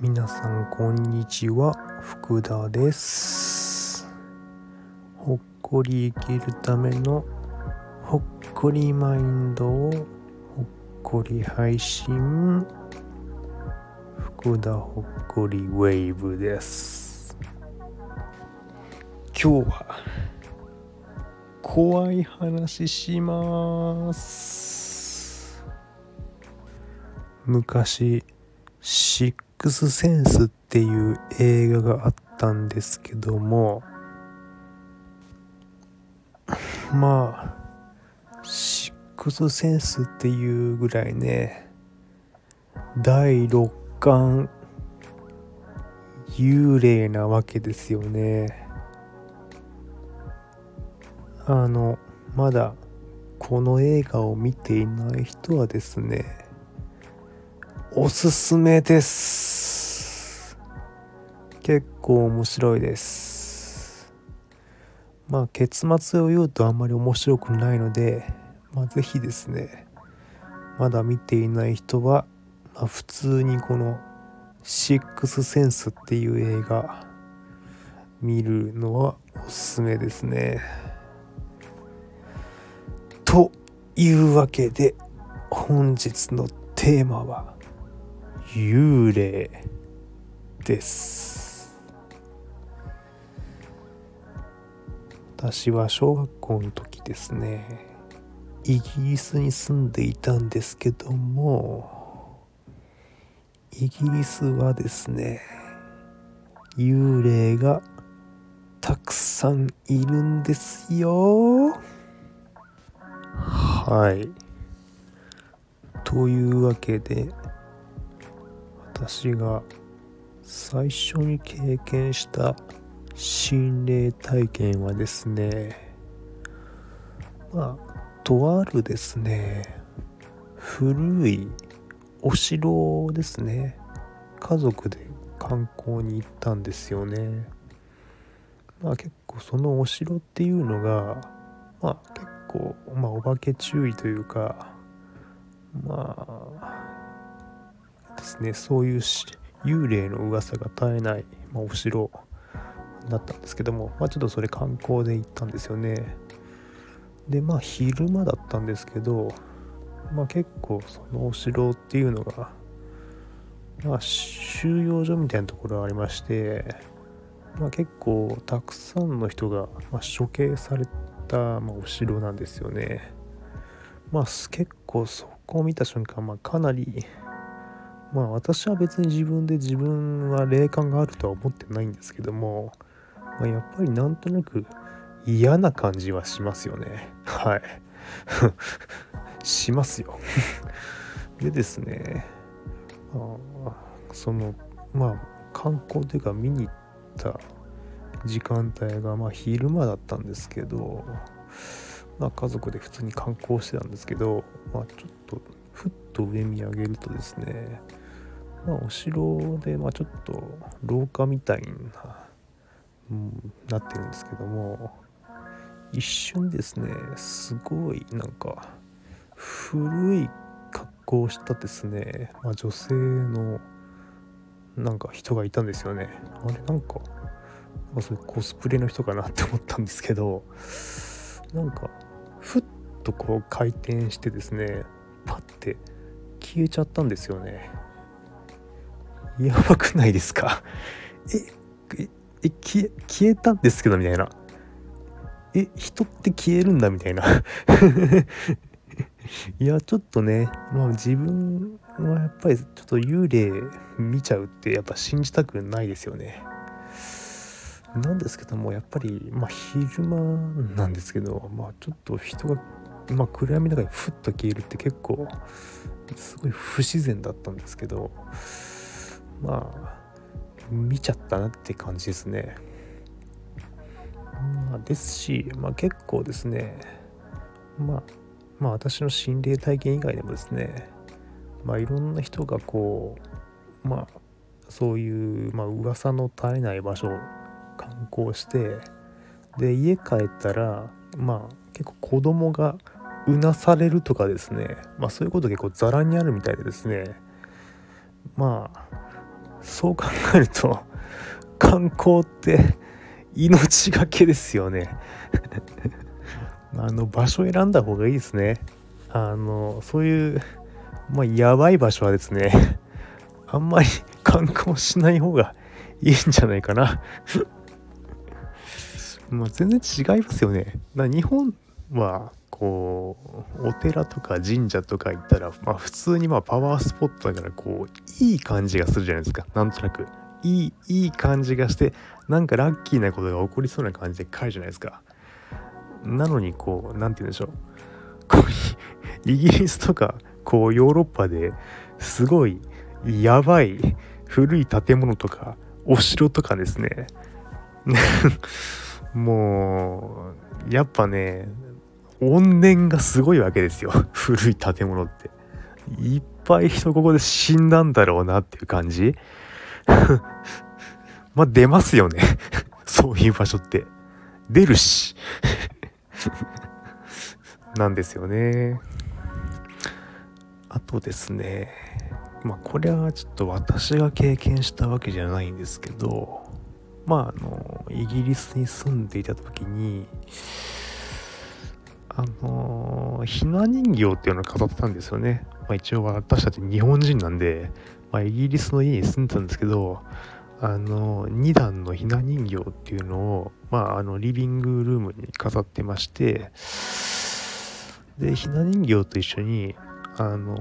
皆さんこんにちは。福田です。ほっこり生きるためのほっこりマインドをほっこり配信。福田ほっこりウェーブです。今日は怖い話します。昔シックスセンスっていう映画があったんですけどもまあシックスセンスっていうぐらいね第六感幽霊なわけですよね。あのまだこの映画を見ていない人はですねおすすめです。結構面白いです。まあ結末を言うとあんまり面白くないのでまあ是非ですねまだ見ていない人は、まあ、普通にこの「シックスセンス」っていう映画見るのはおすすめですね。というわけで本日のテーマは幽霊です。私は小学校の時ですね。イギリスに住んでいたんですけどもイギリスはですね幽霊がたくさんいるんですよ。はい。というわけで私が最初に経験した心霊体験はですねまあとあるですね古いお城ですね家族で観光に行ったんですよね。まあ結構そのお城っていうのがまあ結構まあお化け注意というかまあですね。そういう幽霊の噂が絶えない、まあ、お城だったんですけども、まあ、ちょっとそれ観光で行ったんですよね。でまあ昼間だったんですけどまあ結構そのお城っていうのがまあ収容所みたいなところがありましてまあ結構たくさんの人が、ま、処刑されてた、まあ、お城なんですよね。まあ結構そこを見た瞬間、まあ、かなりまあ私は別に自分で自分は霊感があるとは思ってないんですけども、まあ、やっぱりなんとなく嫌な感じはしますよね。はい。しますよ。でですねあそのまあ観光というか見に行った時間帯がまあ昼間だったんですけどまあ家族で普通に観光してたんですけどまあちょっとふっと上見上げるとですねまあ、お城で、まあ、ちょっと廊下みたいな、うん、なってるんですけども一瞬ですねすごいなんか古い格好をしたですね、まあ、女性のなんか人がいたんですよね。あれなんかまあ、そういうコスプレの人かなって思ったんですけどなんかふっとこう回転してですねパッて消えちゃったんですよねやばくないですか？え、え、消え、消えたんですけど、みたいな。え、人って消えるんだ、みたいな。いや、ちょっとね、まあ自分はやっぱりちょっと幽霊見ちゃうってやっぱ信じたくないですよね。なんですけども、やっぱり、まあ昼間なんですけど、まあちょっと人が、まあ暗闇の中にふっと消えるって結構、すごい不自然だったんですけど、まあ見ちゃったなって感じですね。まあ、ですし、まあ、結構ですね、まあ、まあ私の心霊体験以外でもですね、まあいろんな人がこう、まあそういう、まあ噂の絶えない場所観光して、で、家帰ったら、まあ結構子供がうなされるとかですね。まあそういうこと結構ざらにあるみたいでですね。まあそう考えると 観光って命がけですよね。あの場所選んだ方がいいですね。あのそういうまあやばい場所はですねあんまり観光しない方がいいんじゃないかな。まあ全然違いますよね。日本はこうお寺とか神社とか行ったら、まあ、普通にまあパワースポットだからこういい感じがするじゃないですか。なんとなく。いいいい感じがしてなんかラッキーなことが起こりそうな感じで帰るじゃないですか。なのにこう何て言うんでしょう。こうイギリスとかこうヨーロッパですごいやばい古い建物とかお城とかですね。もうやっぱね怨念がすごいわけですよ。古い建物って。いっぱい人ここで死んだんだろうなっていう感じ。まあ出ますよね。そういう場所って。出るし。なんですよね。あとですね。まあこれはちょっと私が経験したわけじゃないんですけど。まああのイギリスに住んでいた時にあのひな人形っていうのを飾ってたんですよね、まあ、一応私たち日本人なんで、まあ、イギリスの家に住んでたんですけどあの2段のひな人形っていうのを、まあ、あのリビングルームに飾ってましてでひな人形と一緒にあの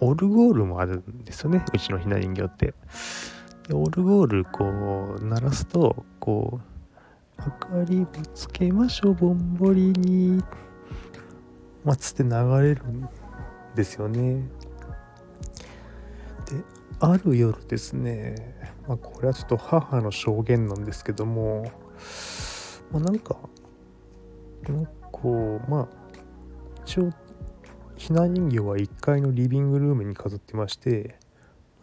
オルゴールもあるんですよね。うちのひな人形って。でオルゴールこう鳴らすとこう明かりをつけましょうぼんぼりにまあ、つって流れるんですよね。である夜ですね、まあ、これはちょっと母の証言なんですけども、まあ、なんかこうまあ一応ひな人形は1階のリビングルームに飾ってまして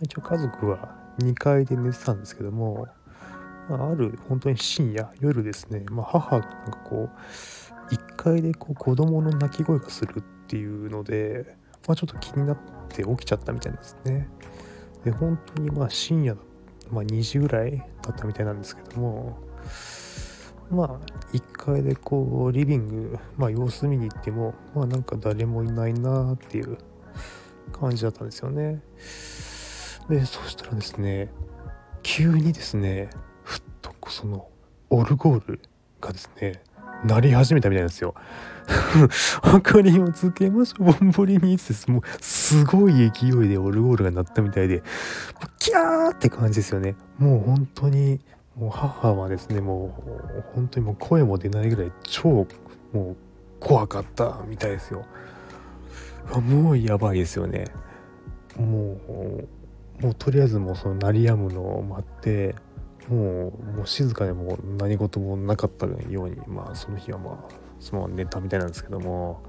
一応家族は2階で寝てたんですけども、まあ、ある本当に深夜夜ですね、まあ、母がなんかこう1階でこう子供の泣き声がするっていうので、まあ、ちょっと気になって起きちゃったみたいなんですね。で本当にまあ深夜、まあ、2時ぐらいだったみたいなんですけどもまあ1階でこうリビング、まあ、様子見に行ってもまあなんか誰もいないなっていう感じだったんですよね。でそしたらですね急にですねふっとそのオルゴールがですね鳴り始めたみたいなんですよ。明かりをつけましょう、ぼんぼりにってもうすごい勢いでオルゴールが鳴ったみたいで、キャーって感じですよね。もう本当に、もう母はですね、もう本当にもう声も出ないぐらい超もう怖かったみたいですよ。もうやばいですよね。もうもうとりあえずもうその鳴り止むのを待ってもうもう静かでもう何事もなかったようにまあその日はまあその寝たみたいなんですけども。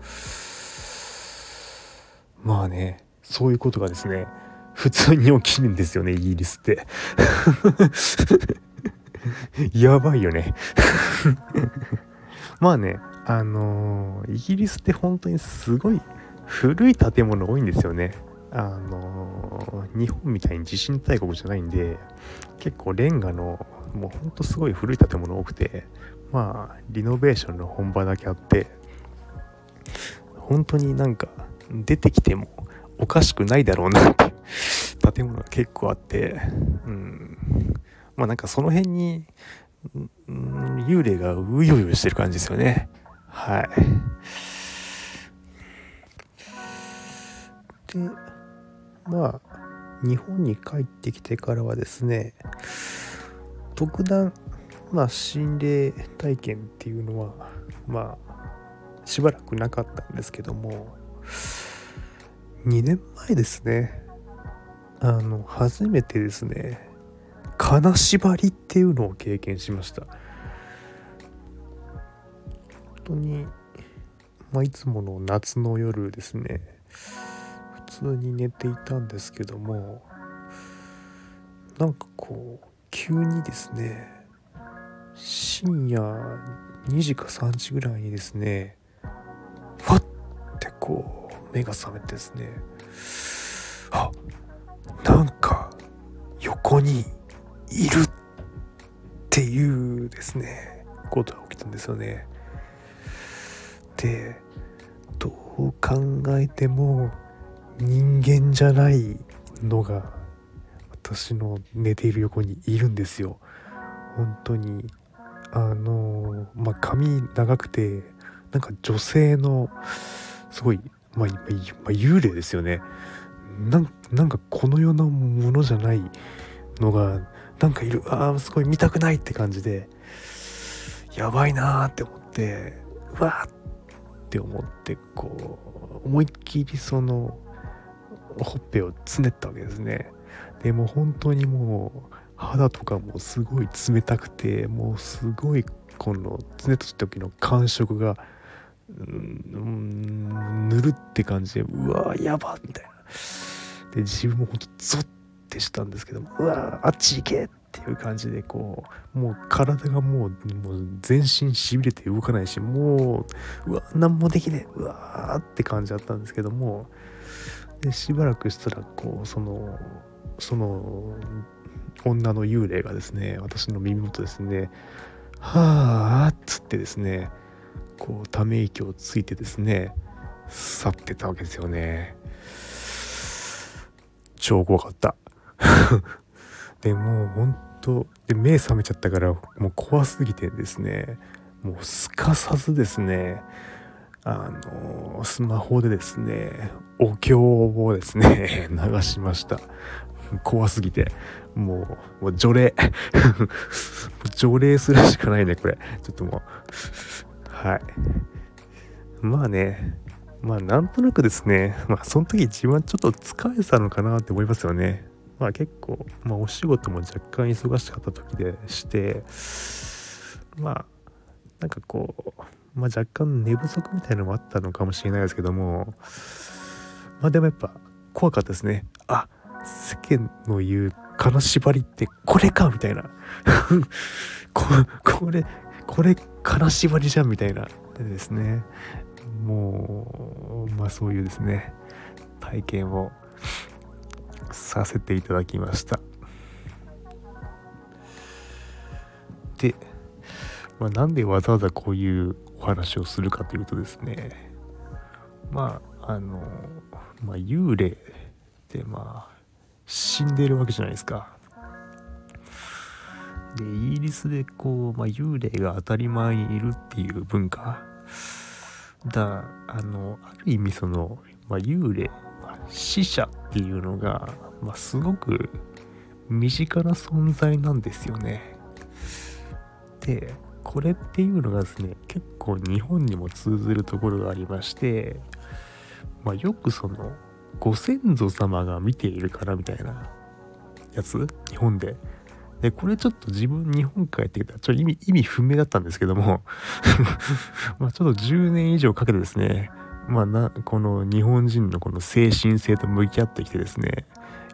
まあねそういうことがですね普通に起きるんですよねイギリスって。やばいよね。まあねあのー、イギリスって本当にすごい古い建物多いんですよね。あの日本みたいに地震大国じゃないんで結構レンガのもうほんとすごい古い建物多くてまあリノベーションの本場だけあって本当になんか出てきてもおかしくないだろうなって建物が結構あってうん。まあなんかその辺に、うん、幽霊がうようよしてる感じですよね。はい。でまあ日本に帰ってきてからはですね特段まあ心霊体験っていうのはまあしばらくなかったんですけども2年前ですねあの初めてですね金縛りっていうのを経験しました。本当にまあいつもの夏の夜ですね通に寝ていたんですけどもなんかこう急にですね深夜2時か3時ぐらいにですねファッこう目が覚めてですねあなんか横にいるっていうですねことが起きたんですよね。でどう考えても人間じゃないのが私の寝ている横にいるんですよ。本当に。あのまあ髪長くてなんか女性のすごい、まあ、まあ、幽霊ですよね。なんかこの世のものじゃないのがなんかいるあーすごい見たくないって感じでやばいなーって思ってうわーって思ってこう思いっきりそのほっぺをつねったわけですね。でも本当にもう肌とかもすごい冷たくてもうすごいこのつねった時の感触がうんぬるって感じでうわーやばみたいな。で自分もほんとゾッてしたんですけどうわあっち行けっていう感じでこうもう体がもうもう全身しびれて動かないしもううわ何もできねえうわーって感じだったんですけどもでしばらくしたらこうそのその女の幽霊がですね私の耳元ですねはあっつってですねこうため息をついてですね去ってたわけですよね。超怖かった。でもうほんとで目覚めちゃったからもう怖すぎてですねもうすかさずですねあのスマホでですねお経をですね 流しました。怖すぎて。もうもう除霊。除霊するしかないねこれ。ちょっともう。はい。まあね。まあなんとなくですね。まあその時自分はちょっと疲れてたのかなって思いますよね。まあ結構、まあ、お仕事も若干忙しかった時でして。まあなんかこう、まあ、若干寝不足みたいなのもあったのかもしれないですけども。まあでもやっぱ怖かったですね。あ世間の言う金縛りってこれかみたいな。ここれこれ金縛りじゃんみたいなでですね。もうまあそういうですね。体験をさせていただきました。で、まあ、なんでわざわざこういうお話をするかというとですね。まああの、まあ、幽霊ってまあ死んでるわけじゃないですかでイギリスでこう、まあ、幽霊が当たり前にいるっていう文化だあのある意味その、まあ、幽霊、まあ、死者っていうのが、まあ、すごく身近な存在なんですよね。でこれっていうのがですね結構日本にも通ずるところがありまして、まあ、よくそのご先祖様が見ているからみたいなやつ？日本で？で、これちょっと自分日本帰ってきた、ちょっと意味、意味不明だったんですけども。まあちょっと10年以上かけてですね、まあな、この日本人のこの精神性と向き合ってきてですね、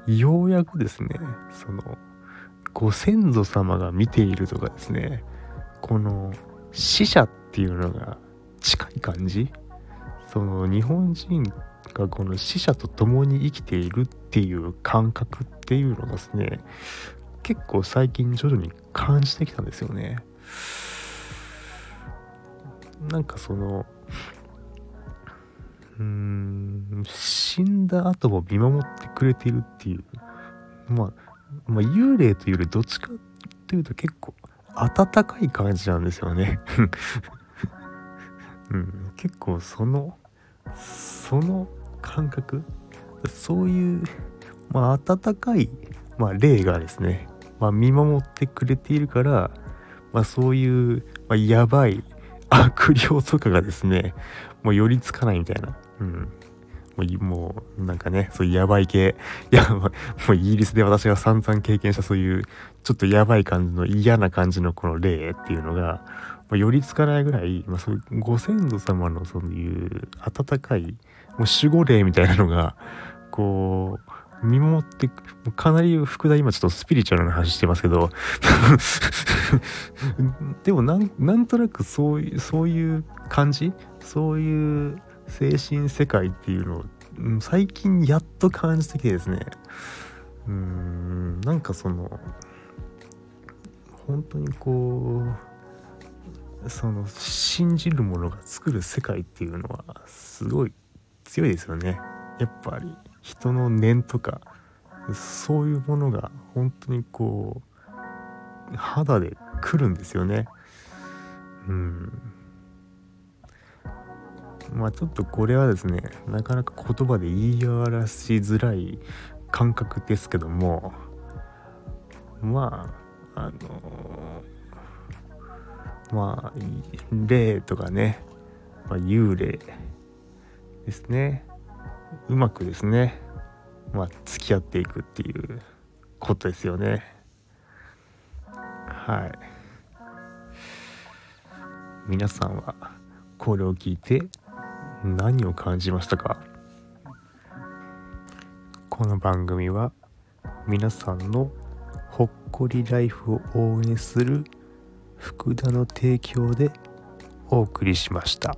ようやくですね、その、ご先祖様が見ているとかですね、この死者っていうのが近い感じ？その日本人がこの死者と共に生きているっていう感覚っていうのがですね結構最近徐々に感じてきたんですよね。なんかそのうーん死んだ後も見守ってくれているっていうまあ、まあ、幽霊というよりどっちかというと結構温かい感じなんですよね。うん、結構そのその感覚そういうまあ温かい、まあ、霊がですねまあ、見守ってくれているから、まあ、そういう、まあ、やばい悪霊とかがですねもう寄りつかないみたいな、うん、もうなんかねそういうやばい系いやもうイギリスで私が散々経験したそういうちょっとやばい感じの嫌な感じのこの霊っていうのが、まあ、寄りつかないぐらい、まあ、そういうご先祖様のそういう温かいもう守護霊みたいなのがこう見守ってかなり福田今ちょっとスピリチュアルな話してますけど でもなんなんとなくそういうそういう感じそういう精神世界っていうのを、最近やっと感じてきてですね。うーんなんかその本当にこうその信じるものが作る世界っていうのはすごい強いですよね。やっぱり人の念とかそういうものが本当にこう肌で来るんですよね。うん。まあちょっとこれはですねなかなか言葉で言い表しづらい感覚ですけどもまああのまあ霊とかね、まあ、幽霊ですね。うまくですねまあ付き合っていくっていうことですよね。はい。皆さんはこれを聞いて何を感じましたか？この番組は皆さんのほっこりライフを応援する福田の提供でお送りしました。